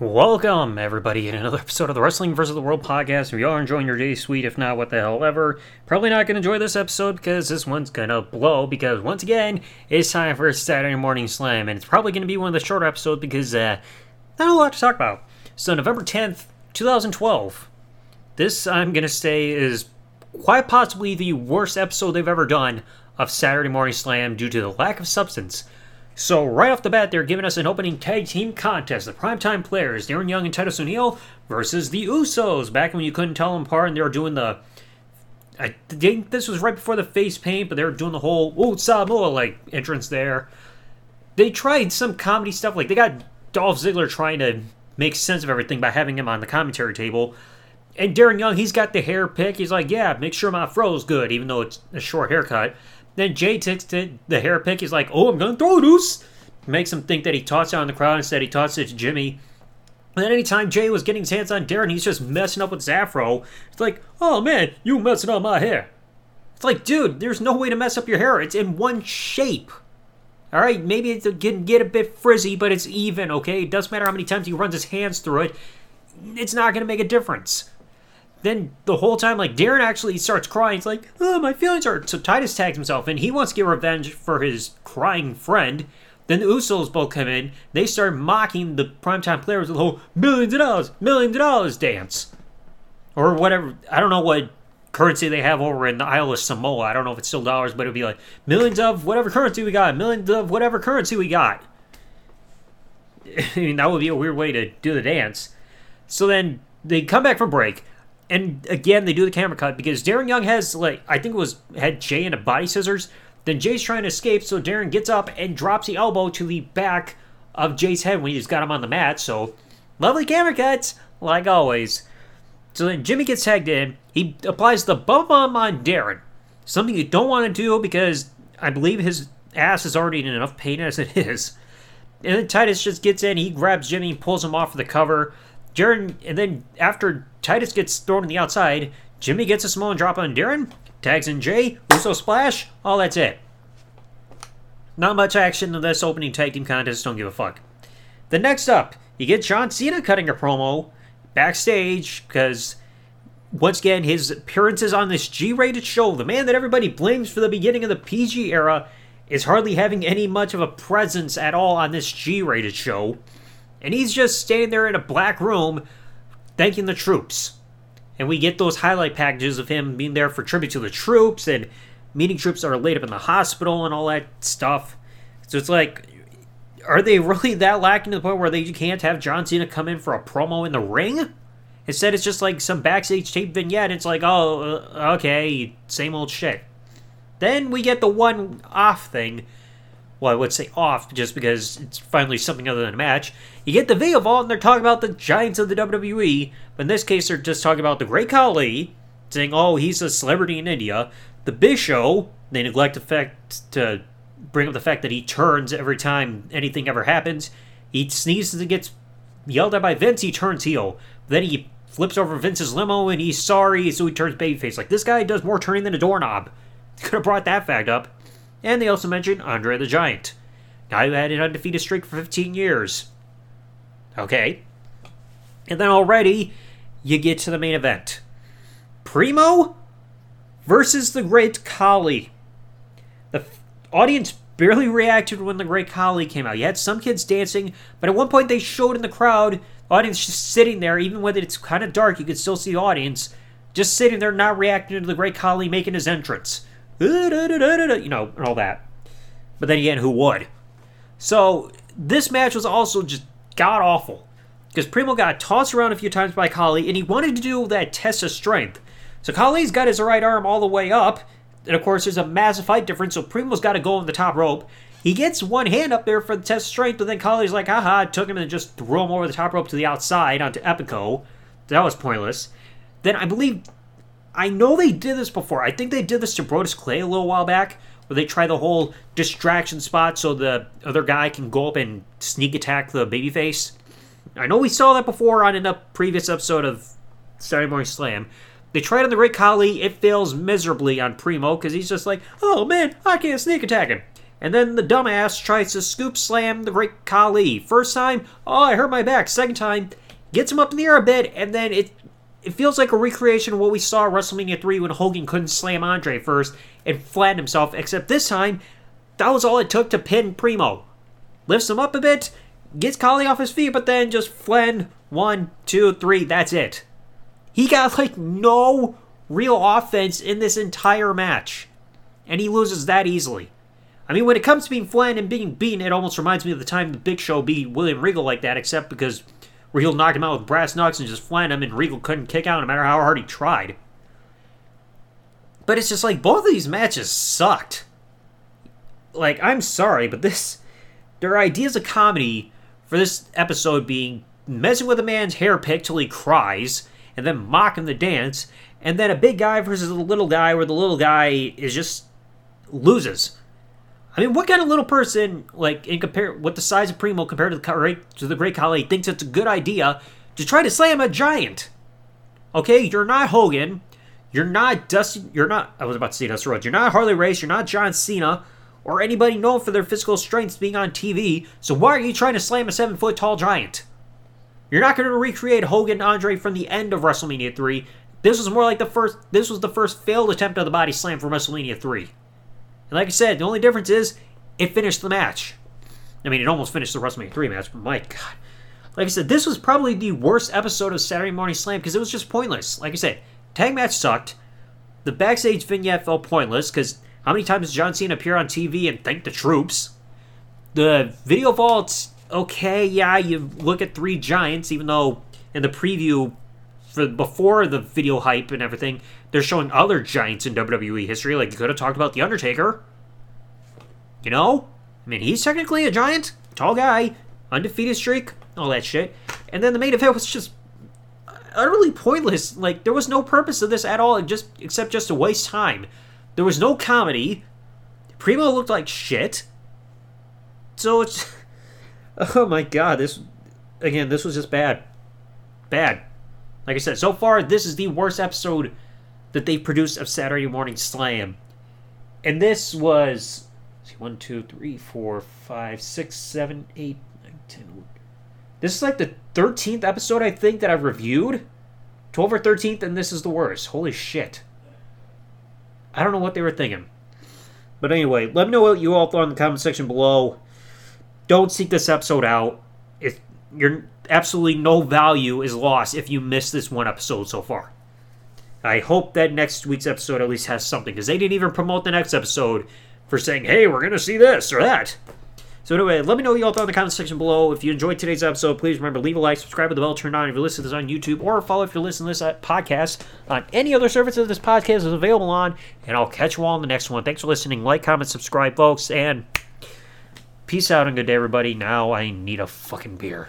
Welcome, everybody, in another episode of the Wrestling vs. the World podcast. If you are enjoying your day, sweet. If not, what the hell ever. Probably not going to enjoy this episode because this one's going to blow. Because once again, it's time for Saturday morning slam, and it's probably going to be one of the shorter episodes because uh, not a lot to talk about. So, November 10th, 2012. This, I'm going to say, is quite possibly the worst episode they've ever done of Saturday Morning Slam due to the lack of substance. So right off the bat, they're giving us an opening tag team contest. The primetime players, Darren Young and Titus O'Neil, versus the Usos. Back when you couldn't tell them apart, and they were doing the. I think this was right before the face paint, but they were doing the whole "Oh Samoa" like entrance there. They tried some comedy stuff, like they got Dolph Ziggler trying to make sense of everything by having him on the commentary table. And Darren Young, he's got the hair pick. He's like, yeah, make sure my fro's good, even though it's a short haircut. Then Jay takes the, the hair pick. He's like, oh, I'm going to throw this. Makes him think that he tossed it on the crowd instead he tossed it to Jimmy. And then anytime Jay was getting his hands on Darren, he's just messing up with his afro. It's like, oh man, you messing up my hair. It's like, dude, there's no way to mess up your hair. It's in one shape. All right, maybe it can get a bit frizzy, but it's even, okay? It doesn't matter how many times he runs his hands through it. It's not going to make a difference. Then the whole time, like, Darren actually starts crying. It's like, oh, my feelings are. So Titus tags himself, and he wants to get revenge for his crying friend. Then the Usos both come in. They start mocking the primetime players with the whole millions of dollars, millions of dollars dance. Or whatever. I don't know what currency they have over in the Isle of Samoa. I don't know if it's still dollars, but it'd be like millions of whatever currency we got, millions of whatever currency we got. I mean, that would be a weird way to do the dance. So then they come back from break, and again they do the camera cut because Darren Young has like I think it was had Jay in a body scissors. Then Jay's trying to escape, so Darren gets up and drops the elbow to the back of Jay's head when he's got him on the mat. So lovely camera cuts, like always. So then Jimmy gets tagged in. He applies the bum bum on Darren. Something you don't want to do because I believe his ass is already in enough pain as it is. And then Titus just gets in. He grabs Jimmy, pulls him off of the cover. Darren, and then after Titus gets thrown on the outside, Jimmy gets a small drop on Darren, tags in Jay, Uso splash, all that's it. Not much action in this opening tag team contest, don't give a fuck. The next up, you get John Cena cutting a promo backstage because once again his appearances on this G-rated show, the man that everybody blames for the beginning of the PG era, is hardly having any much of a presence at all on this G-rated show. And he's just standing there in a black room thanking the troops. And we get those highlight packages of him being there for tribute to the troops and meeting troops that are laid up in the hospital and all that stuff. So it's like, are they really that lacking to the point where they can't have John Cena come in for a promo in the ring? Instead, it's just like some backstage tape vignette. It's like, oh, uh, okay, same old shit. Then we get the one off thing well, I would say off just because it's finally something other than a match. You get the video vault, and they're talking about the giants of the WWE, but in this case, they're just talking about the Great Khali, saying, oh, he's a celebrity in India. The Big Show, they neglect the fact to bring up the fact that he turns every time anything ever happens. He sneezes and gets yelled at by Vince, he turns heel. Then he flips over Vince's limo and he's sorry, so he turns babyface. Like, this guy does more turning than a doorknob. Could have brought that fact up. And they also mentioned Andre the Giant, guy who had an undefeated streak for 15 years. Okay. And then already, you get to the main event Primo versus the Great Khali. The f- audience barely reacted when the Great Khali came out. You had some kids dancing, but at one point they showed in the crowd, the audience just sitting there, even when it's kind of dark, you could still see the audience just sitting there, not reacting to the Great Khali making his entrance you know, and all that. But then again, who would? So this match was also just god awful because Primo got tossed around a few times by Khali, and he wanted to do that test of strength. So Khali's got his right arm all the way up, and of course there's a massive height difference. So Primo's got to go on the top rope. He gets one hand up there for the test of strength, but then Khali's like, haha, took him and just threw him over the top rope to the outside onto Epico. That was pointless. Then I believe I know they did this before. I think they did this to Brodus Clay a little while back, where they try the whole distraction spot so the other guy can go up and sneak attack the babyface. I know we saw that before on a previous episode of Saturday Morning Slam. They tried on the Great Khali. It fails miserably on Primo because he's just like, oh man, I can't sneak attack him. And then the dumbass tries to scoop slam the great Khali. First time, oh, I hurt my back. Second time, gets him up in the air a bit, and then it it feels like a recreation of what we saw at WrestleMania 3 when Hogan couldn't slam Andre first and flatten himself, except this time, that was all it took to pin Primo. Lifts him up a bit, gets Khali off his feet, but then just flen one, two, three, that's it. He got like no real offense in this entire match. And he loses that easily. I mean, when it comes to being flattened and being beaten, it almost reminds me of the time the Big Show beat William Regal like that, except because Regal knocked him out with brass knucks and just flattened him, and Regal couldn't kick out no matter how hard he tried. But it's just like both of these matches sucked. Like, I'm sorry, but this. Their ideas of comedy for this episode being messing with a man's hair pick till he cries, and then mocking the dance, and then a big guy versus a little guy where the little guy is just loses. I mean, what kind of little person, like in compare what the size of Primo compared to the great to the Great Khali, thinks it's a good idea to try to slam a giant? Okay, you're not Hogan, you're not Dusty, you're not. I was about to say Dusty Rhodes. You're not Harley Race. You're not John Cena, or anybody known for their physical strengths being on TV. So why are you trying to slam a seven foot tall giant? You're not going to recreate Hogan Andre from the end of WrestleMania 3. This was more like the first. This was the first failed attempt of the body slam from WrestleMania 3. And like I said, the only difference is it finished the match. I mean, it almost finished the WrestleMania 3 match, but my God. Like I said, this was probably the worst episode of Saturday Morning Slam because it was just pointless. Like I said, tag match sucked. The backstage vignette felt pointless because how many times does John Cena appear on TV and thank the troops? The video vaults okay, yeah, you look at three giants, even though in the preview for before the video hype and everything, they're showing other giants in WWE history. Like you could have talked about the Undertaker. You know, I mean, he's technically a giant, tall guy, undefeated streak, all that shit. And then the main event was just utterly pointless. Like there was no purpose of this at all, just except just to waste time. There was no comedy. Primo looked like shit. So it's Oh my god, this again, this was just bad. Bad. Like I said, so far this is the worst episode that they've produced of Saturday Morning Slam. And this was see, one, two, three, four, five, six, seven, eight, nine, ten. This is like the thirteenth episode I think that I've reviewed. Twelve or thirteenth, and this is the worst. Holy shit. I don't know what they were thinking. But anyway, let me know what you all thought in the comment section below don't seek this episode out. If you're absolutely no value is lost if you miss this one episode so far. I hope that next week's episode at least has something because they didn't even promote the next episode for saying, "Hey, we're gonna see this or that." So anyway, let me know what y'all thought in the comment section below. If you enjoyed today's episode, please remember leave a like, subscribe with the bell turned on if you listen to this on YouTube, or follow if you're listening to this podcast on any other services this podcast is available on. And I'll catch you all in the next one. Thanks for listening. Like, comment, subscribe, folks, and Peace out and good day, everybody. Now I need a fucking beer.